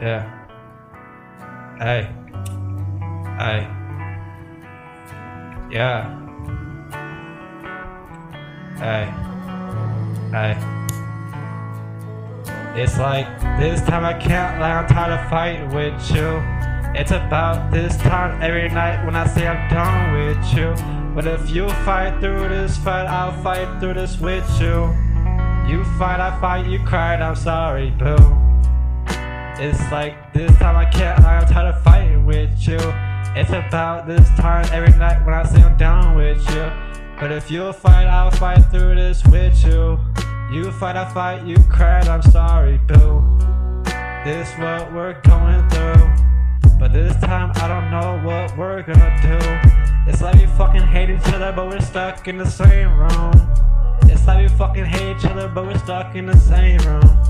Yeah. Hey. Hey. Yeah. Hey. Hey. It's like this time I can't lie, I'm tired of fighting with you. It's about this time every night when I say I'm done with you. But if you fight through this fight, I'll fight through this with you. You fight, I fight, you cried, I'm sorry, boo. It's like this time I can't lie, I'm tired of fighting with you. It's about this time every night when I say I'm down with you. But if you fight, I'll fight through this with you. You fight, I fight, you cried, I'm sorry, boo. This what we're going through. But this time I don't know what we're gonna do. It's like we fucking hate each other, but we're stuck in the same room. It's like we fucking hate each other, but we're stuck in the same room.